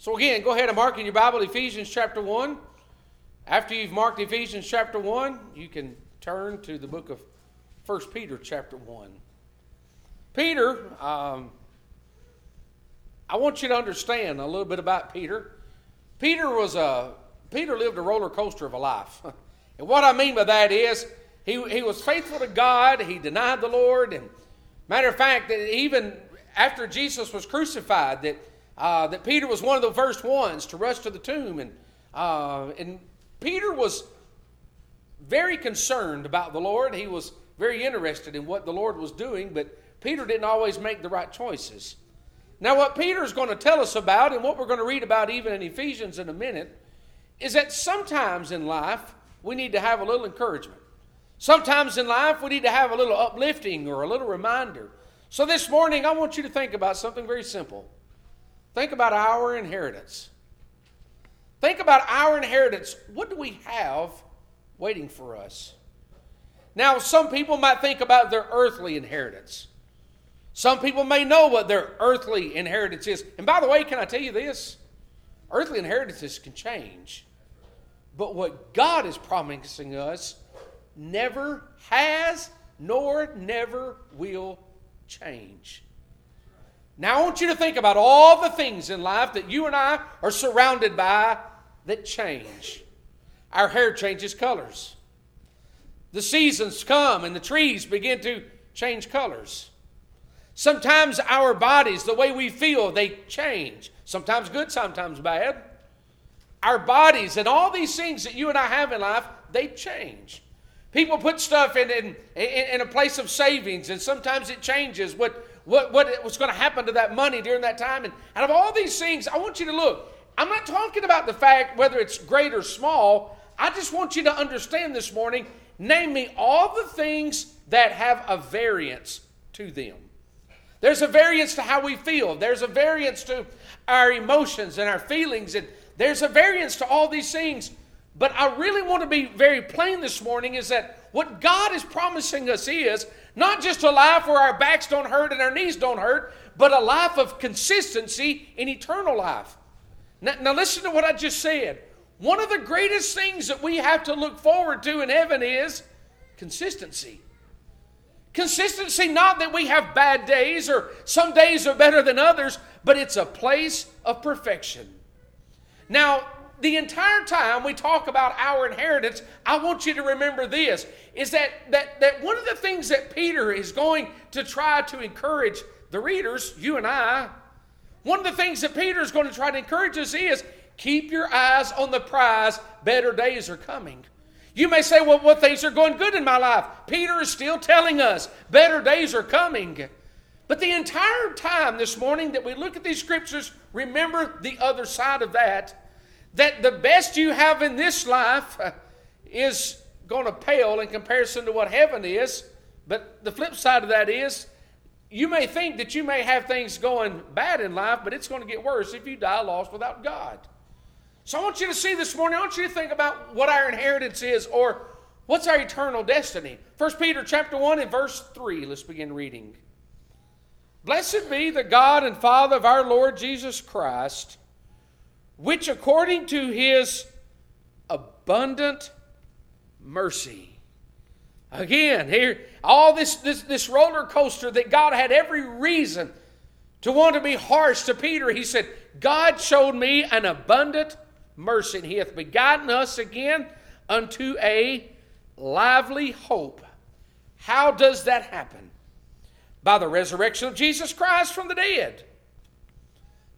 So, again, go ahead and mark in your Bible Ephesians chapter 1. After you've marked Ephesians chapter 1, you can turn to the book of 1 Peter chapter 1. Peter, um, I want you to understand a little bit about Peter. Peter was a Peter lived a roller coaster of a life. and what I mean by that is he, he was faithful to God, he denied the Lord, and matter of fact, that even after Jesus was crucified, that uh, that Peter was one of the first ones to rush to the tomb, and uh, and Peter was very concerned about the Lord. He was very interested in what the Lord was doing, but Peter didn't always make the right choices. Now, what Peter is going to tell us about, and what we're going to read about even in Ephesians in a minute, is that sometimes in life we need to have a little encouragement. Sometimes in life we need to have a little uplifting or a little reminder. So this morning I want you to think about something very simple. Think about our inheritance. Think about our inheritance. What do we have waiting for us? Now, some people might think about their earthly inheritance. Some people may know what their earthly inheritance is. And by the way, can I tell you this? Earthly inheritances can change. But what God is promising us never has nor never will change. Now, I want you to think about all the things in life that you and I are surrounded by that change. Our hair changes colors. The seasons come and the trees begin to change colors. Sometimes our bodies, the way we feel, they change. Sometimes good, sometimes bad. Our bodies and all these things that you and I have in life, they change. People put stuff in, in, in a place of savings, and sometimes it changes what, what, what was going to happen to that money during that time. And out of all these things, I want you to look. I'm not talking about the fact whether it's great or small. I just want you to understand this morning name me all the things that have a variance to them. There's a variance to how we feel. There's a variance to our emotions and our feelings. And there's a variance to all these things. But I really want to be very plain this morning is that what God is promising us is not just a life where our backs don't hurt and our knees don't hurt, but a life of consistency in eternal life. Now, now listen to what I just said. One of the greatest things that we have to look forward to in heaven is consistency. Consistency, not that we have bad days or some days are better than others, but it's a place of perfection. Now, the entire time we talk about our inheritance, I want you to remember this is that, that, that one of the things that Peter is going to try to encourage the readers, you and I, one of the things that Peter is going to try to encourage us is keep your eyes on the prize, better days are coming. You may say, well, what things are going good in my life? Peter is still telling us better days are coming. But the entire time this morning that we look at these scriptures, remember the other side of that. That the best you have in this life uh, is going to pale in comparison to what heaven is. But the flip side of that is, you may think that you may have things going bad in life, but it's going to get worse if you die lost without God. So I want you to see this morning, I want you to think about what our inheritance is or what's our eternal destiny. 1 Peter chapter 1 and verse 3. Let's begin reading. Blessed be the God and Father of our Lord Jesus Christ, which according to his abundant mercy. Again, here, all this, this, this roller coaster that God had every reason to want to be harsh to Peter. He said, God showed me an abundant mercy, and he hath begotten us again unto a lively hope. How does that happen? By the resurrection of Jesus Christ from the dead.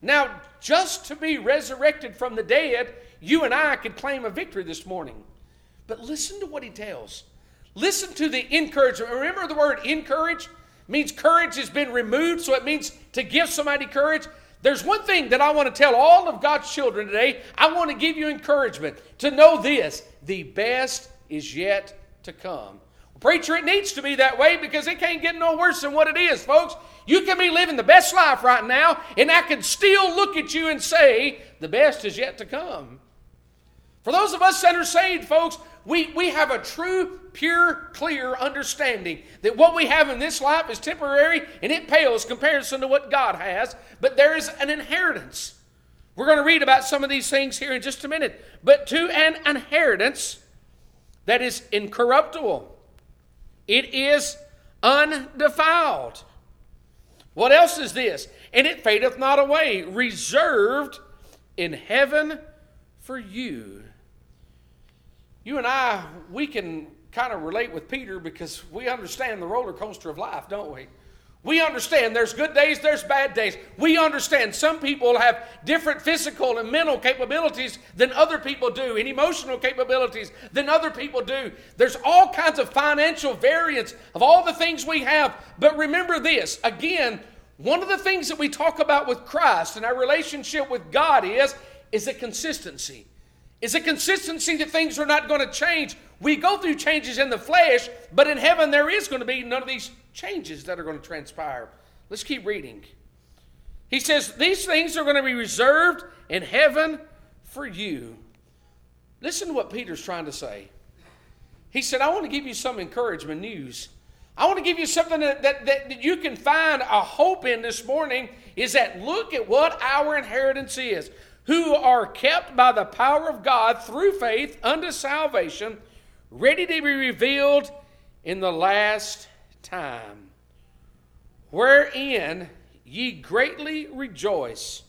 Now, just to be resurrected from the dead, you and I could claim a victory this morning. But listen to what he tells. Listen to the encouragement. Remember the word encourage? means courage has been removed, so it means to give somebody courage. There's one thing that I want to tell all of God's children today. I want to give you encouragement to know this the best is yet to come. Preacher, it needs to be that way because it can't get no worse than what it is, folks. You can be living the best life right now, and I can still look at you and say, the best is yet to come. For those of us that are saved, folks, we, we have a true, pure, clear understanding that what we have in this life is temporary and it pales comparison to what God has, but there is an inheritance. We're going to read about some of these things here in just a minute. But to an inheritance that is incorruptible, it is undefiled. What else is this? And it fadeth not away, reserved in heaven for you. You and I, we can kind of relate with Peter because we understand the roller coaster of life, don't we? We understand there's good days, there's bad days. We understand some people have different physical and mental capabilities than other people do, and emotional capabilities than other people do. There's all kinds of financial variance of all the things we have. But remember this again, one of the things that we talk about with Christ and our relationship with God is, is a consistency. Is a consistency that things are not going to change. We go through changes in the flesh, but in heaven there is going to be none of these changes that are going to transpire. Let's keep reading. He says, These things are going to be reserved in heaven for you. Listen to what Peter's trying to say. He said, I want to give you some encouragement news. I want to give you something that, that, that you can find a hope in this morning is that look at what our inheritance is. Who are kept by the power of God through faith unto salvation, ready to be revealed in the last time, wherein ye greatly rejoice,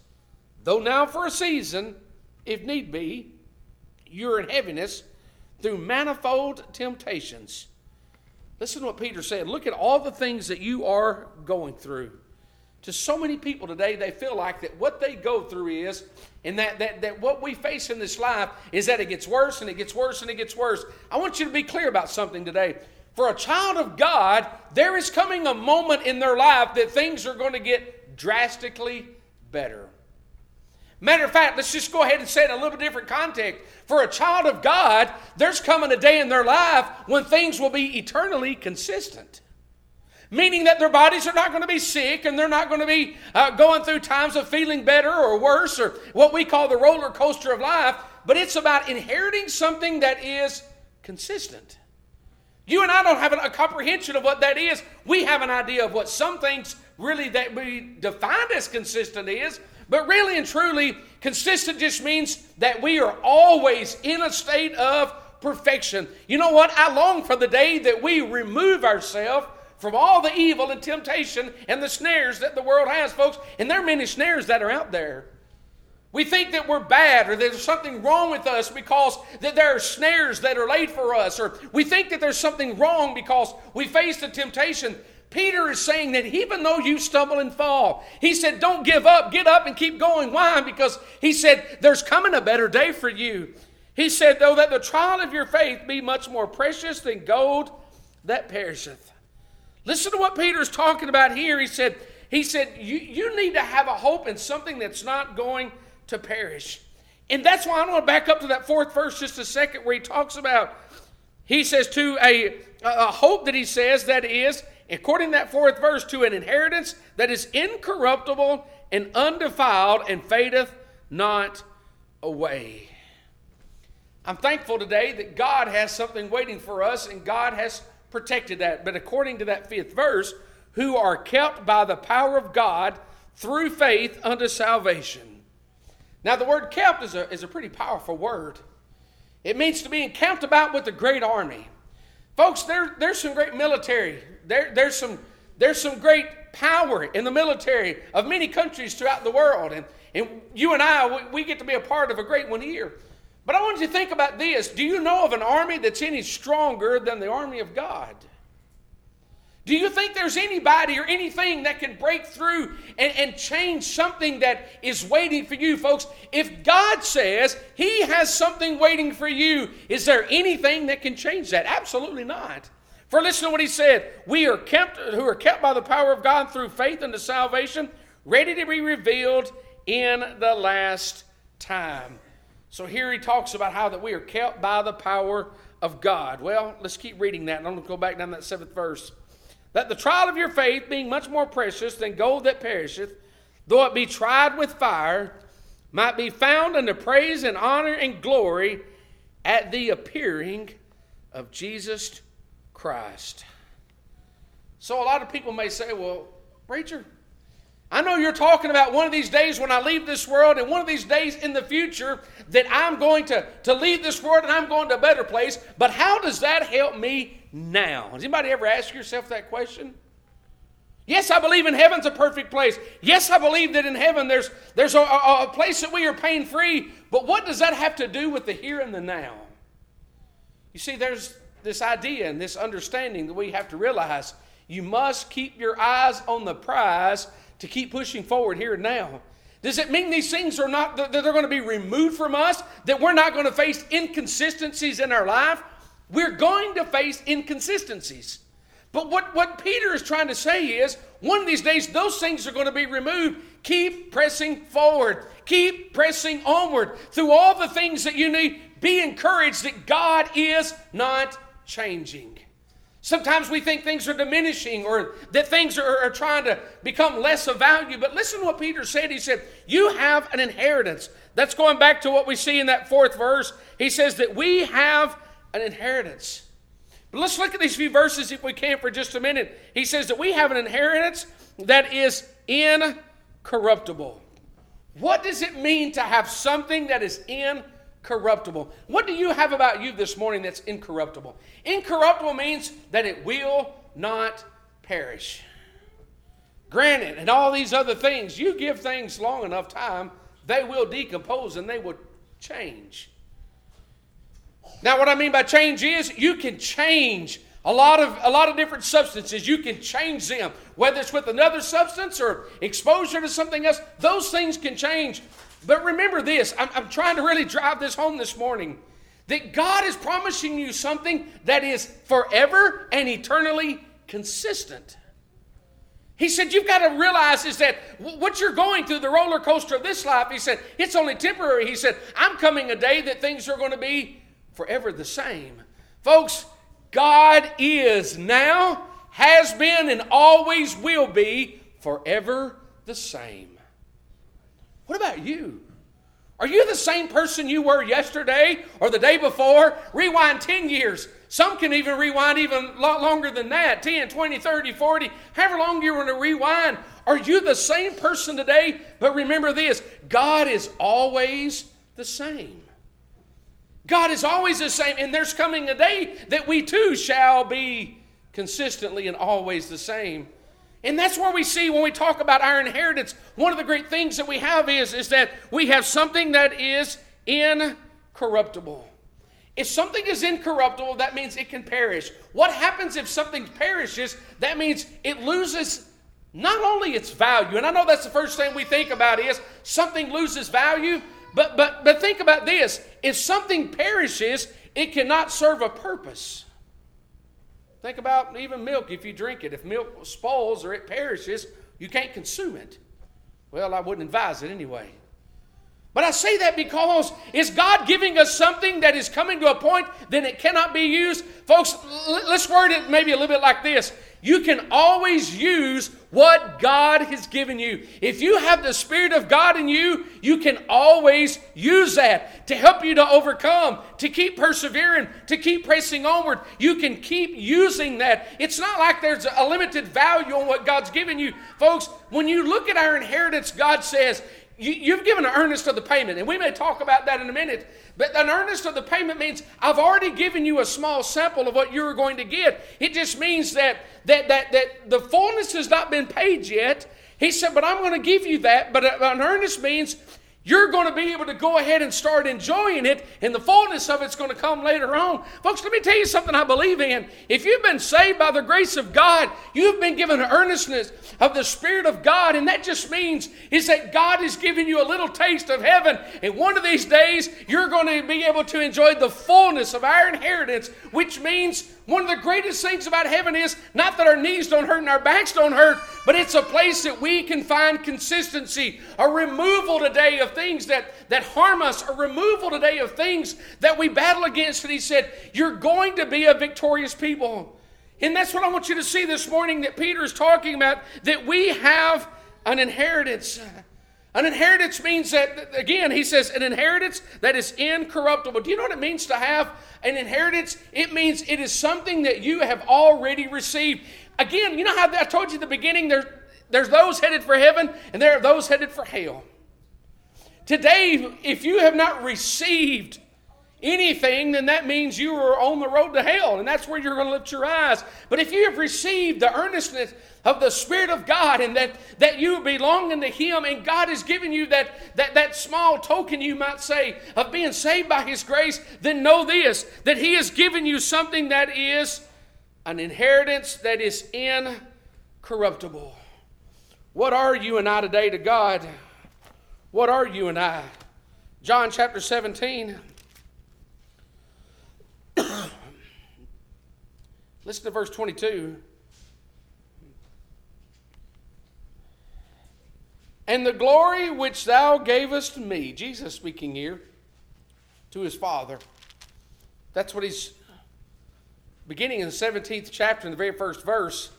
though now for a season, if need be, you're in heaviness through manifold temptations. Listen to what Peter said. Look at all the things that you are going through. To so many people today, they feel like that what they go through is, and that, that, that what we face in this life is that it gets worse and it gets worse and it gets worse. I want you to be clear about something today. For a child of God, there is coming a moment in their life that things are going to get drastically better. Matter of fact, let's just go ahead and say it in a little different context. For a child of God, there's coming a day in their life when things will be eternally consistent. Meaning that their bodies are not going to be sick and they're not going to be uh, going through times of feeling better or worse or what we call the roller coaster of life, but it's about inheriting something that is consistent. You and I don't have a comprehension of what that is. We have an idea of what some things really that we define as consistent is, but really and truly, consistent just means that we are always in a state of perfection. You know what? I long for the day that we remove ourselves from all the evil and temptation and the snares that the world has, folks. And there are many snares that are out there. We think that we're bad or there's something wrong with us because that there are snares that are laid for us, or we think that there's something wrong because we face the temptation. Peter is saying that even though you stumble and fall, he said, Don't give up, get up and keep going. Why? Because he said, There's coming a better day for you. He said, Though that the trial of your faith be much more precious than gold that perisheth. Listen to what Peter's talking about here. He said, he said, you, you need to have a hope in something that's not going to perish. And that's why I want to back up to that fourth verse just a second where he talks about, he says, to a, a hope that he says that is, according to that fourth verse, to an inheritance that is incorruptible and undefiled and fadeth not away. I'm thankful today that God has something waiting for us and God has protected that. But according to that fifth verse, who are kept by the power of God through faith unto salvation. Now, the word kept is a, is a pretty powerful word. It means to be encamped about with a great army. Folks, there, there's some great military. There, there's, some, there's some great power in the military of many countries throughout the world. And, and you and I, we, we get to be a part of a great one here. But I want you to think about this. Do you know of an army that's any stronger than the army of God? Do you think there's anybody or anything that can break through and, and, change something that is waiting for you, folks? If God says He has something waiting for you, is there anything that can change that? Absolutely not. For listen to what He said: We are kept, who are kept by the power of God through faith unto salvation, ready to be revealed in the last time. So here He talks about how that we are kept by the power of God. Well, let's keep reading that, and I'm going to go back down that seventh verse that the trial of your faith, being much more precious than gold that perisheth, though it be tried with fire, might be found unto praise and honor and glory at the appearing of Jesus Christ. So a lot of people may say, well, preacher, I know you're talking about one of these days when I leave this world and one of these days in the future that I'm going to, to leave this world and I'm going to a better place. But how does that help me now? Has anybody ever asked yourself that question? Yes, I believe in heaven's a perfect place. Yes, I believe that in heaven there's, there's a, a, a place that we are pain free. But what does that have to do with the here and the now? You see, there's this idea and this understanding that we have to realize you must keep your eyes on the prize to keep pushing forward here and now. Does it mean these things are not, that they're going to be removed from us? That we're not going to face inconsistencies in our life? We're going to face inconsistencies. But what, what Peter is trying to say is one of these days, those things are going to be removed. Keep pressing forward, keep pressing onward through all the things that you need. Be encouraged that God is not changing. Sometimes we think things are diminishing or that things are, are, trying to become less of value. But listen to what Peter said. He said, You have an inheritance. That's going back to what we see in that fourth verse. He says that we have an inheritance. But let's look at these few verses if we can for just a minute. He says that we have an inheritance that is incorruptible. What does it mean to have something that is incorruptible? Corruptible. What do you have about you this morning that's incorruptible? Incorruptible means that it will not perish. Granted, and all these other things, you give things long enough time, they will decompose and they will change. Now, what I mean by change is you can change a lot of a lot of different substances. You can change them, whether it's with another substance or exposure to something else. Those things can change. But remember this I'm, I'm trying to really drive this home this morning that God is promising you something that is forever and eternally consistent. He said, You've got to realize is that what you're going through, the roller coaster of this life, he said, it's only temporary. He said, I'm coming a day that things are going to be forever the same. Folks, God is now, has been, and always will be forever the same. What about you? Are you the same person you were yesterday or the day before? Rewind 10 years. Some can even rewind even a lot longer than that 10, 20, 30, 40, however long you want to rewind. Are you the same person today? But remember this God is always the same. God is always the same, and there's coming a day that we too shall be consistently and always the same. And that's where we see when we talk about our inheritance, one of the great things that we have is, is that we have something that is incorruptible. If something is incorruptible, that means it can perish. What happens if something perishes? That means it loses not only its value, and I know that's the first thing we think about is something loses value, but but but think about this. If something perishes, it cannot serve a purpose. Think about even milk if you drink it. If milk spoils or it perishes, you can't consume it. Well, I wouldn't advise it anyway. But I say that because is God giving us something that is coming to a point that it cannot be used? Folks, let's word it maybe a little bit like this. You can always use what God has given you. If you have the Spirit of God in you, you can always use that to help you to overcome, to keep persevering, to keep pressing onward. You can keep using that. It's not like there's a limited value on what God's given you. Folks, when you look at our inheritance, God says, you, have given an earnest of the payment, and we may talk about that in a minute. But an earnest of the payment means I've already given you a small sample of what you're going to get. It just means that that that that the fullness has not been paid yet. He said, but I'm going to give you that. But an earnest means you're going to be able to go ahead and start enjoying it, and the fullness of it's going to come later on. Folks, let me tell you something I believe in. If you've been saved by the grace of God, you've been given earnestness of the Spirit of God, and that just means is that God is giving you a little taste of heaven, and one of these days you're going to be able to enjoy the fullness of our inheritance, which means one of the greatest things about heaven is not that our knees don't hurt and our backs don't hurt, but it's a place that we can find consistency, a removal today of things that, that harm us, a removal today of things that we battle against. And he said, You're going to be a victorious people. And that's what I want you to see this morning that Peter is talking about that we have an inheritance. An inheritance means that, again, he says, an inheritance that is incorruptible. Do you know what it means to have an inheritance? It means it is something that you have already received. Again, you know how I told you at the beginning, there, There's those headed for heaven, and there are those headed for hell. Today, if you have not received anything, then that means you are on the road to hell, and that's where you're going to lift your eyes. But if you have received the earnestness of the Spirit of God and that, that you belong unto Him, and God has given you that, that, that small token, you might say, of being saved by His grace, then know this that He has given you something that is an inheritance that is incorruptible. What are you and I today to God? What are you and I? John chapter 17. Listen to verse 22. And the glory which thou gavest me, Jesus speaking here to his Father. That's what he's beginning in the 17th chapter, in the very first verse.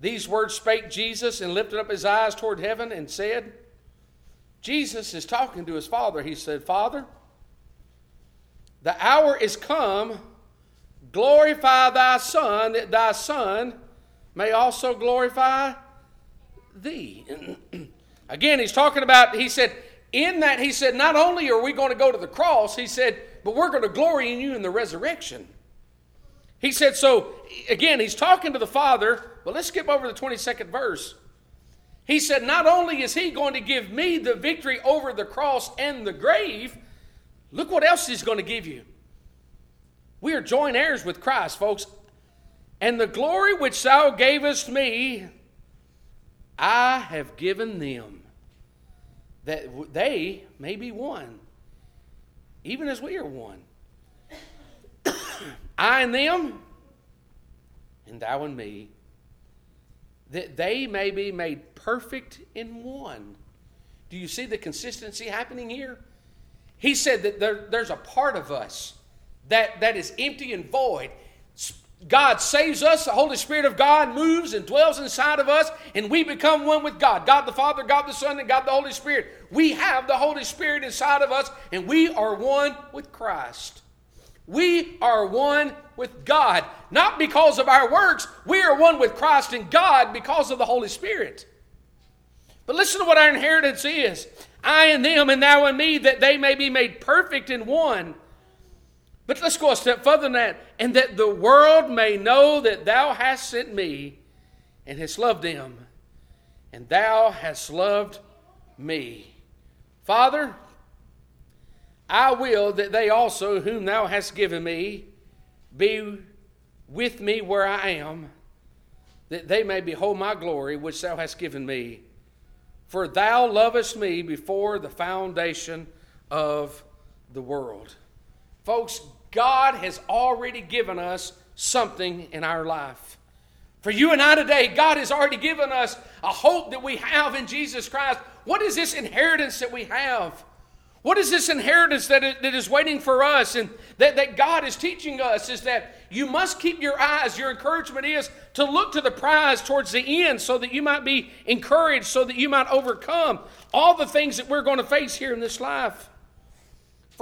These words spake Jesus and lifted up his eyes toward heaven and said, Jesus is talking to his Father. He said, Father, the hour is come Glorify thy Son, that thy Son may also glorify thee. Again, he's talking about, he said, in that, he said, not only are we going to go to the cross, he said, but we're going to glory in you in the resurrection. He said, so again, he's talking to the Father, but let's skip over the 22nd verse. He said, not only is he going to give me the victory over the cross and the grave, look what else he's going to give you. We are joint heirs with Christ, folks. And the glory which thou gavest me, I have given them, that they may be one, even as we are one. I and them, and thou and me, that they may be made perfect in one. Do you see the consistency happening here? He said that there, there's a part of us that, that is empty and void. God saves us, the Holy Spirit of God moves and dwells inside of us, and we become one with God. God the Father, God the Son, and God the Holy Spirit. We have the Holy Spirit inside of us, and we are one with Christ. We are one with God, not because of our works. We are one with Christ and God because of the Holy Spirit. But listen to what our inheritance is I and them, and thou and me, that they may be made perfect in one but let's go a step further than that. And that the world may know that thou hast sent me and hast loved them, and thou hast loved me. Father, I will that they also, whom thou hast given me, be with me where I am, that they may behold my glory which thou hast given me. For thou lovest me before the foundation of the world. Folks, God has already given us something in our life. For you and I today, God has already given us a hope that we have in Jesus Christ. What is this inheritance that we have? What is this inheritance that, that is waiting for us and that, that God is teaching us? Is that you must keep your eyes, your encouragement is to look to the prize towards the end so that you might be encouraged, so that you might overcome all the things that we're going to face here in this life.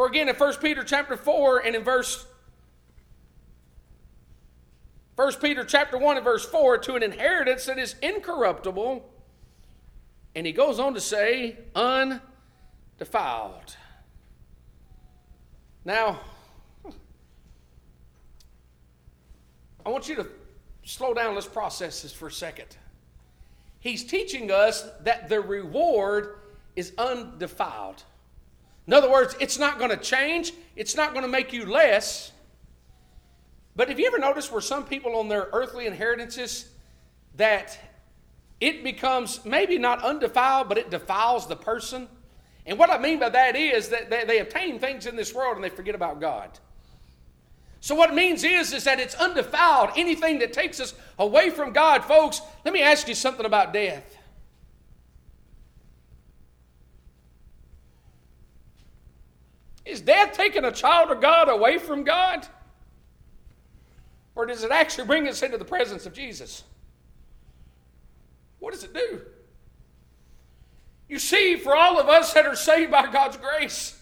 For again, in 1 Peter chapter 4 and in verse 1 Peter chapter 1 and verse 4, to an inheritance that is incorruptible, and he goes on to say, undefiled. Now, I want you to slow down. Let's process this for a second. He's teaching us that the reward is undefiled. In other words, it's not going to change, it's not going to make you less. But have you ever noticed where some people on their earthly inheritances that it becomes maybe not undefiled, but it defiles the person? And what I mean by that is that they, they obtain things in this world and they forget about God. So what it means is, is that it's undefiled. Anything that takes us away from God, folks, let me ask you something about death. Is death taking a child of God away from God? Or does it actually bring us into the presence of Jesus? What does it do? You see, for all of us that are saved by God's grace,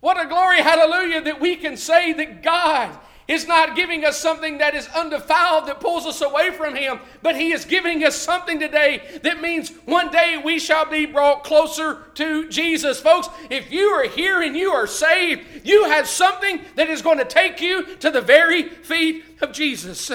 what a glory, hallelujah, that we can say that God is not giving us something that is undefiled that pulls us away from Him, but He is giving us something today that means one day we shall be brought closer to Jesus. Folks, if you are here and you are saved, you have something that is going to take you to the very feet of Jesus.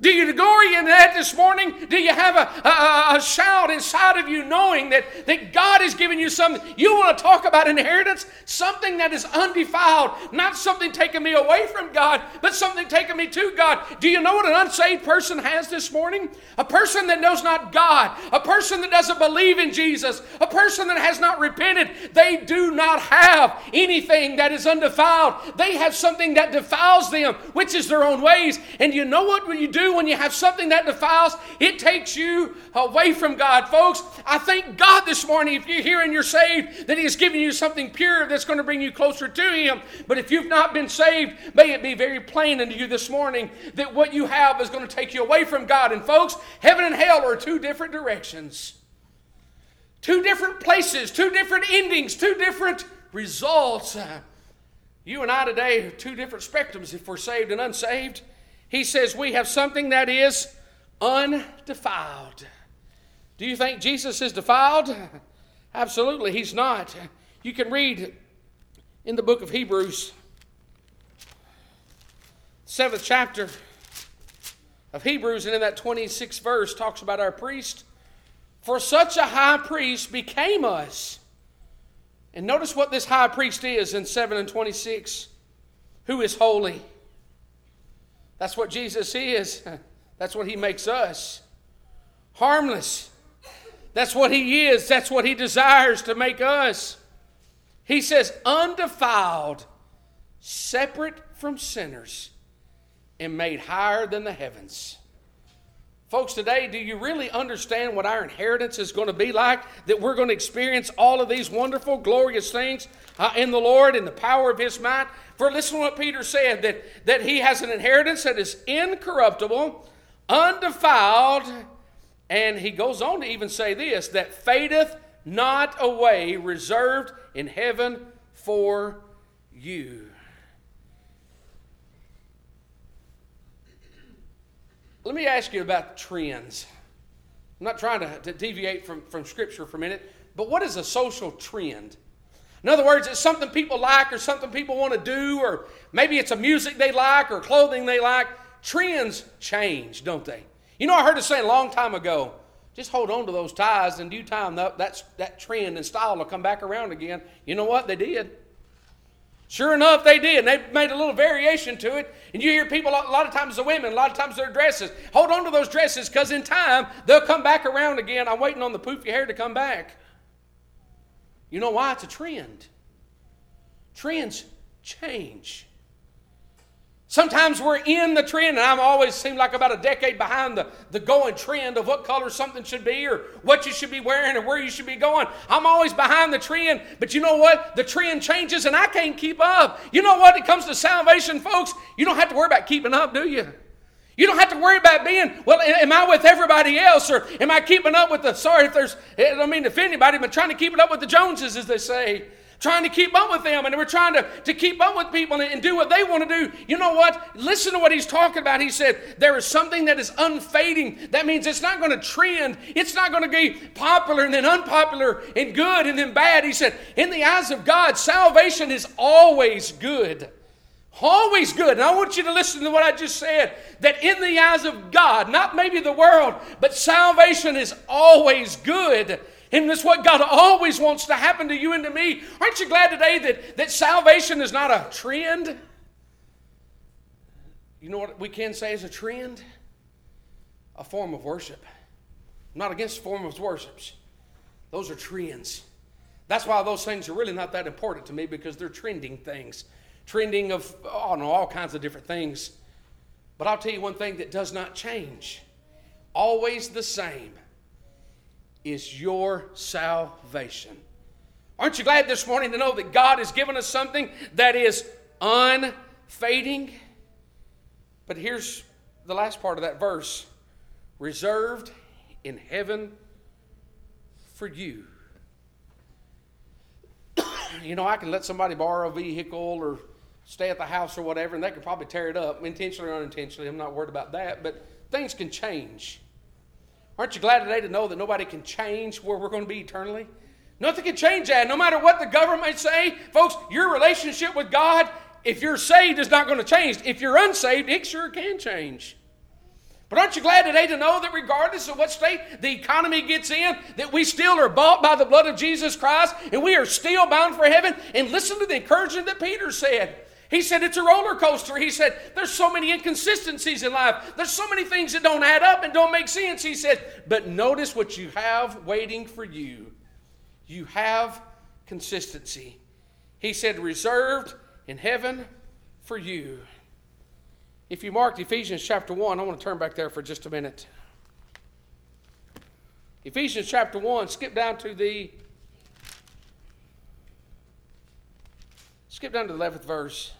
Do you glory in that this morning? Do you have a, a, a, shout inside of you knowing that, that God has given you something? You want to talk about inheritance? Something that is undefiled, not something taking me away from God, but something taking me to God. Do you know what an unsaved person has this morning? A person that knows not God, a person that doesn't believe in Jesus, a person that has not repented. They do not have anything that is undefiled. They have something that defiles them, which is their own ways. And you know what when you do? When you have something that defiles, it takes you away from God. Folks, I thank God this morning if you're here and you're saved, that He has given you something pure that's going to bring you closer to Him. But if you've not been saved, may it be very plain unto you this morning that what you have is going to take you away from God. And folks, heaven and hell are two different directions. Two different places, two different endings, two different results. You and I today are two different spectrums if we're saved and unsaved. He says we have something that is undefiled. Do you think Jesus is defiled? Absolutely, he's not. You can read in the book of Hebrews, seventh chapter of Hebrews, and in that 26th verse talks about our priest. For such a high priest became us. And notice what this high priest is in 7 and 26 who is holy that's what Jesus is. That's what he makes us. Harmless. That's what he is. That's what he desires to make us. He says, undefiled, separate from sinners, and made higher than the heavens. Folks, today, do you really understand what our inheritance is going to be like? That we're going to experience all of these wonderful, glorious things uh, in the Lord and the power of His might? For listen to what Peter said that, that he has an inheritance that is incorruptible, undefiled, and he goes on to even say this that fadeth not away, reserved in heaven for you. Let me ask you about trends. I'm not trying to, to deviate from, from Scripture for a minute, but what is a social trend? In other words, it's something people like or something people want to do, or maybe it's a music they like or clothing they like. Trends change, don't they? You know, I heard a saying a long time ago just hold on to those ties. In due time, that, that trend and style will come back around again. You know what? They did. Sure enough, they did. They made a little variation to it. And you hear people, a lot of times the women, a lot of times their dresses. Hold on to those dresses because in time, they'll come back around again. I'm waiting on the poofy hair to come back. You know why? It's a trend. Trends change. Sometimes we're in the trend, and I've always seemed like about a decade behind the, the going trend of what color something should be or what you should be wearing or where you should be going. I'm always behind the trend, but you know what? The trend changes and I can't keep up. You know what? It comes to salvation, folks, you don't have to worry about keeping up, do you? You don't have to worry about being, well, am I with everybody else or am I keeping up with the, sorry if there's, I don't mean to offend anybody, but trying to keep it up with the Joneses, as they say trying to keep up with them and we're trying to, to keep up with people and, and do what they want to do. You know what? Listen to what he's talking about. He said, There is something that is unfading. That means it's not going to trend, it's not going to be popular and then unpopular and good and then bad. He said, In the eyes of God, salvation is always good. Always good. And I want you to listen to what I just said that in the eyes of God, not maybe the world, but salvation is always good. And that's what God always wants to happen to you and to me. Aren't you glad today that, that salvation is not a trend? You know what we can say is a trend? A form of worship. I'm not against form of worships. Those are trends. That's why those things are really not that important to me because they're trending things trending of oh no, all kinds of different things. But I'll tell you one thing that does not change, always the same, is your salvation. Aren't you glad this morning to know that God has given us something that is unfading? But here's the last part of that verse reserved in heaven for you. you know, I can let somebody borrow a vehicle or stay at the house or whatever, and they can probably tear it up, intentionally or unintentionally. I'm not worried about that, but things can change. Aren't you glad today to know that nobody can change where we're going to be eternally? Nothing can change that. No matter what the government say, folks, your relationship with God, if you're saved, is not going to change. If you're unsaved, it sure can change. But aren't you glad today to know that regardless of what state the economy gets in, that we still are bought by the blood of Jesus Christ and we are still bound for heaven? And listen to the encouragement that Peter said. He said it's a roller coaster. He said there's so many inconsistencies in life. There's so many things that don't add up and don't make sense. He said, but notice what you have waiting for you. You have consistency. He said, reserved in heaven for you. If you marked Ephesians chapter 1, I want to turn back there for just a minute. Ephesians chapter 1, skip down to the skip down to the 11th verse.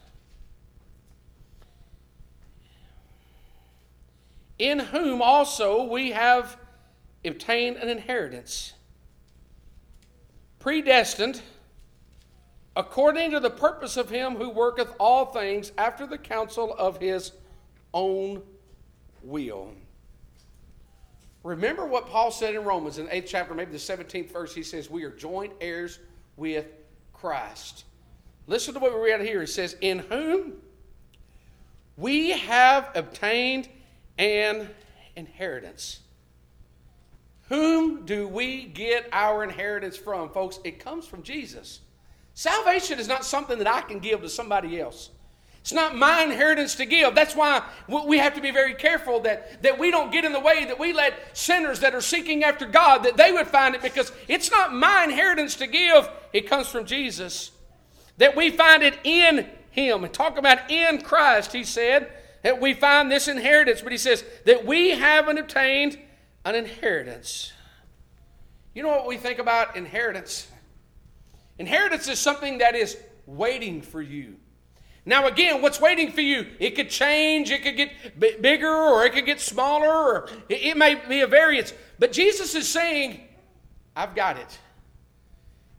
In whom also we have obtained an inheritance, predestined according to the purpose of him who worketh all things after the counsel of his own will. Remember what Paul said in Romans in the 8th chapter, maybe the 17th verse. He says, We are joint heirs with Christ. Listen to what we read here. It says, In whom we have obtained an inheritance. Whom do we get our inheritance from, folks? It comes from Jesus. Salvation is not something that I can give to somebody else. It's not my inheritance to give. That's why we have to be very careful that, that we don't get in the way, that we let sinners that are seeking after God, that they would find it because it's not my inheritance to give. It comes from Jesus. That we find it in Him. And talk about in Christ, He said, that we find this inheritance. But He says that we haven't obtained an inheritance. You know what we think about inheritance? Inheritance is something that is waiting for you. Now, again, what's waiting for you? It could change, it could get b- bigger, or it could get smaller, or it, it may be a variance. But Jesus is saying, I've got it.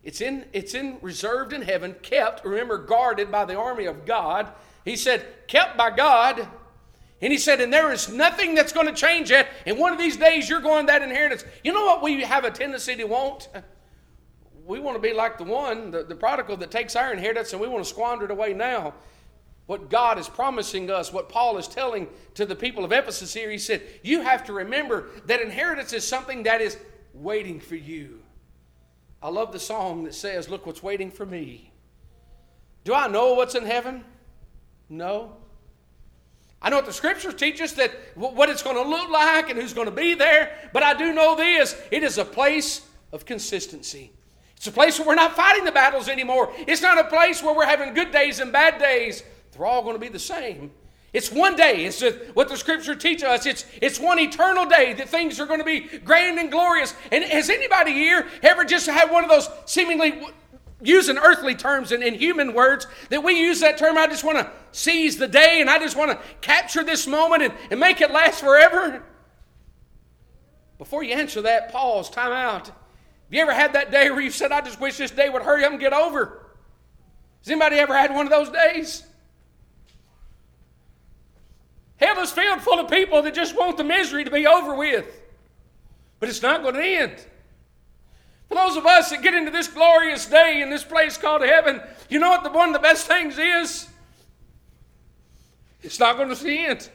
It's in, it's in reserved in heaven, kept, remember, guarded by the army of God. He said, kept by God. And he said, and there is nothing that's going to change that. And one of these days, you're going that inheritance. You know what we have a tendency to want? We want to be like the one, the, the prodigal that takes our inheritance and we want to squander it away now what God is promising us, what Paul is telling to the people of Ephesus here. He said, You have to remember that inheritance is something that is waiting for you. I love the song that says, Look what's waiting for me. Do I know what's in heaven? No. I know what the scriptures teach us that what it's going to look like and who's going to be there, but I do know this it is a place of consistency. It's a place where we're not fighting the battles anymore. It's not a place where we're having good days and bad days. They're all going to be the same. It's one day. It's what the scripture teaches us. It's, it's one eternal day that things are going to be grand and glorious. And has anybody here ever just had one of those seemingly using earthly terms and in human words that we use that term? I just want to seize the day and I just want to capture this moment and, and make it last forever. Before you answer that, pause, time out. Have you ever had that day where you said, I just wish this day would hurry up and get over? Has anybody ever had one of those days? Hell filled full of people that just want the misery to be over with. But it's not going to end. For those of us that get into this glorious day in this place called heaven, you know what the, one of the best things is? It's not going to see end.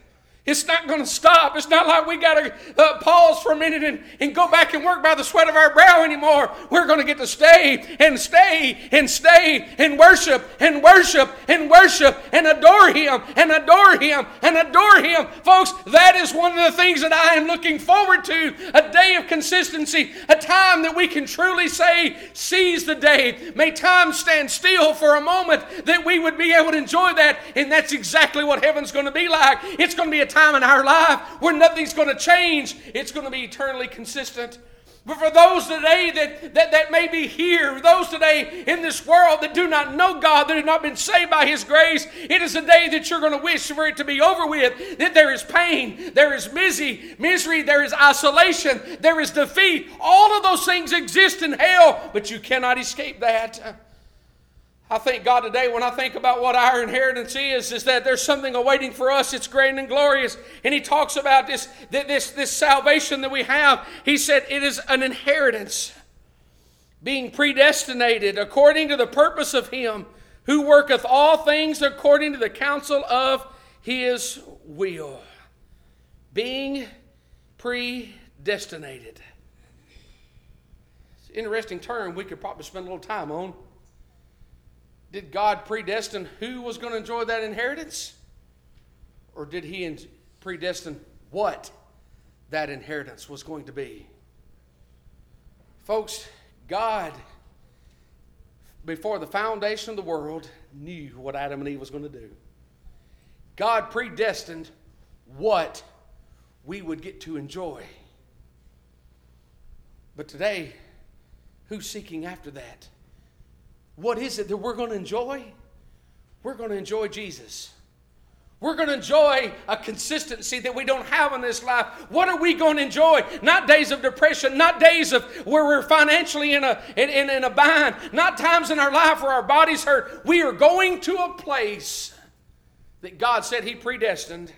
It's not going to stop. It's not like we got to uh, pause for a minute and, and go back and work by the sweat of our brow anymore. We're going to get to stay and stay and stay and worship and worship and worship and adore Him and adore Him and adore Him. Folks, that is one of the things that I am looking forward to a day of consistency, a time that we can truly say, seize the day. May time stand still for a moment that we would be able to enjoy that. And that's exactly what heaven's going to be like. It's going to be a time in our life where nothing's going to change, it's going to be eternally consistent. But for those today that, that, that may be here, those today in this world that do not know God, that have not been saved by His grace, it is a day that you're going to wish for it to be over with. That there is pain, there is misery, misery, there is isolation, there is defeat. All of those things exist in hell, but you cannot escape that. I thank God today when I think about what our inheritance is, is that there's something awaiting for us. It's great and glorious. And he talks about this, this, this salvation that we have. He said it is an inheritance, being predestinated according to the purpose of him who worketh all things according to the counsel of his will. Being predestinated. It's an interesting term we could probably spend a little time on. Did God predestine who was going to enjoy that inheritance? Or did He predestine what that inheritance was going to be? Folks, God, before the foundation of the world, knew what Adam and Eve was going to do. God predestined what we would get to enjoy. But today, who's seeking after that? What is it that we're going to enjoy? We're going to enjoy Jesus. We're going to enjoy a consistency that we don't have in this life. What are we going to enjoy? Not days of depression, not days of where we're financially in a, in, in, in a bind, not times in our life where our bodies hurt. We are going to a place that God said He predestined,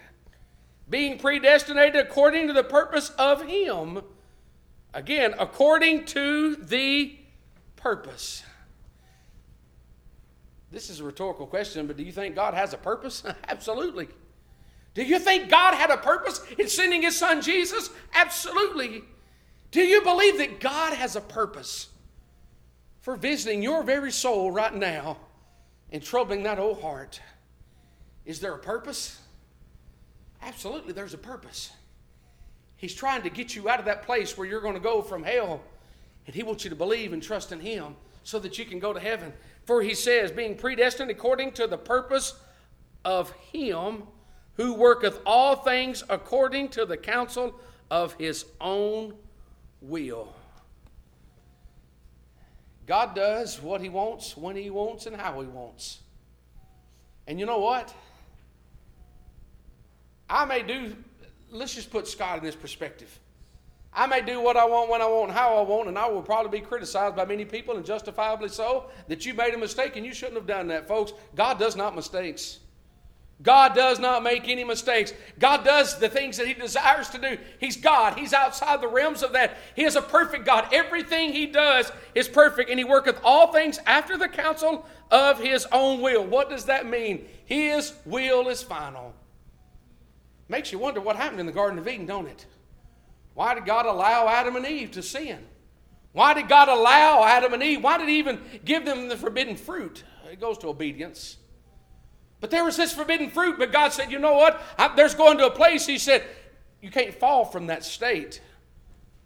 being predestinated according to the purpose of Him. Again, according to the purpose. This is a rhetorical question, but do you think God has a purpose? Absolutely. Do you think God had a purpose in sending his son Jesus? Absolutely. Do you believe that God has a purpose for visiting your very soul right now and troubling that old heart? Is there a purpose? Absolutely, there's a purpose. He's trying to get you out of that place where you're going to go from hell, and He wants you to believe and trust in Him so that you can go to heaven. For he says, being predestined according to the purpose of him who worketh all things according to the counsel of his own will. God does what he wants, when he wants, and how he wants. And you know what? I may do, let's just put Scott in this perspective. I may do what I want, when I want, how I want, and I will probably be criticized by many people, and justifiably so, that you made a mistake and you shouldn't have done that, folks. God does not mistakes. God does not make any mistakes. God does the things that He desires to do. He's God. He's outside the realms of that. He is a perfect God. Everything He does is perfect, and He worketh all things after the counsel of His own will. What does that mean? His will is final. Makes you wonder what happened in the Garden of Eden, don't it? Why did God allow Adam and Eve to sin? Why did God allow Adam and Eve? Why did He even give them the forbidden fruit? It goes to obedience. But there was this forbidden fruit, but God said, you know what? I, there's going to a place, He said, you can't fall from that state.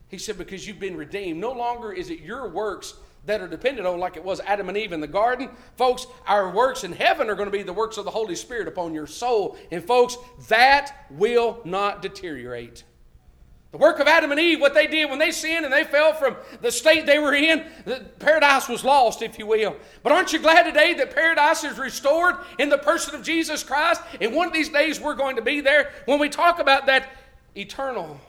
He said, because you've been redeemed. No longer is it your works that are dependent on, like it was Adam and Eve in the garden. Folks, our works in heaven are going to be the works of the Holy Spirit upon your soul. And, folks, that will not deteriorate. The work of Adam and Eve, what they did when they sinned and they fell from the state they were in, paradise was lost, if you will. But aren't you glad today that paradise is restored in the person of Jesus Christ? And one of these days we're going to be there when we talk about that eternal,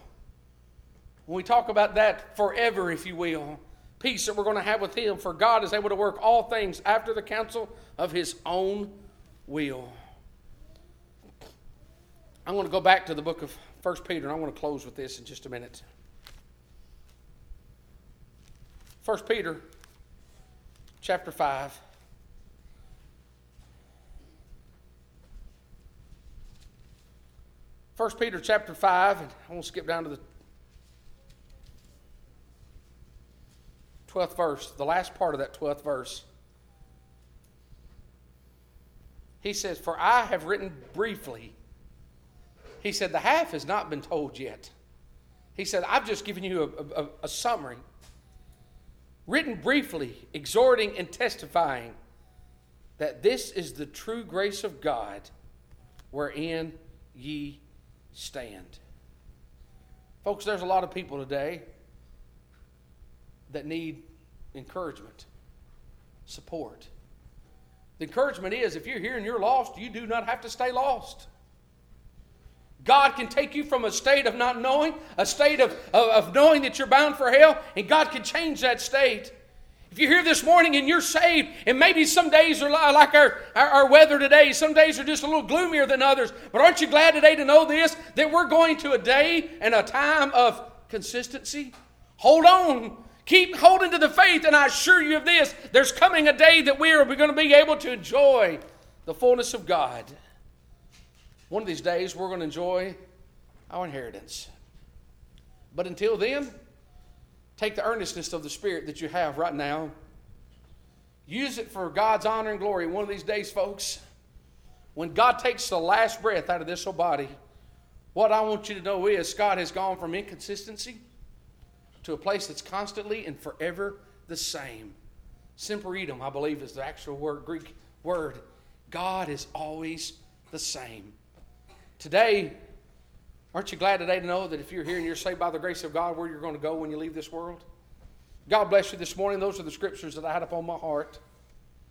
when we talk about that forever, if you will, peace that we're going to have with Him. For God is able to work all things after the counsel of His own will. I'm going to go back to the book of 1 Peter, and I want to close with this in just a minute. 1 Peter chapter 5. First Peter chapter 5, and I want to skip down to the 12th verse, the last part of that 12th verse. He says, For I have written briefly he said, The half has not been told yet. He said, I've just given you a, a, a summary, written briefly, exhorting and testifying that this is the true grace of God wherein ye stand. Folks, there's a lot of people today that need encouragement, support. The encouragement is if you're here and you're lost, you do not have to stay lost. God can take you from a state of not knowing, a state of, of, of knowing that you're bound for hell, and God can change that state. If you're here this morning and you're saved, and maybe some days are like our, our, our, weather today, some days are just a little gloomier than others, but aren't you glad today to know this? That we're going to a day and a time of consistency? Hold on. Keep holding to the faith, and I assure you of this there's coming a day that we are going to be able to enjoy the fullness of God. One of these days, we're going to enjoy our inheritance. But until then, take the earnestness of the Spirit that you have right now. Use it for God's honor and glory. One of these days, folks, when God takes the last breath out of this old body, what I want you to know is God has gone from inconsistency to a place that's constantly and forever the same. Semper idem, I believe, is the actual word, Greek word. God is always the same. Today, aren't you glad today to know that if you're here and you're saved by the grace of God, where you're going to go when you leave this world? God bless you this morning. Those are the scriptures that I had upon my heart.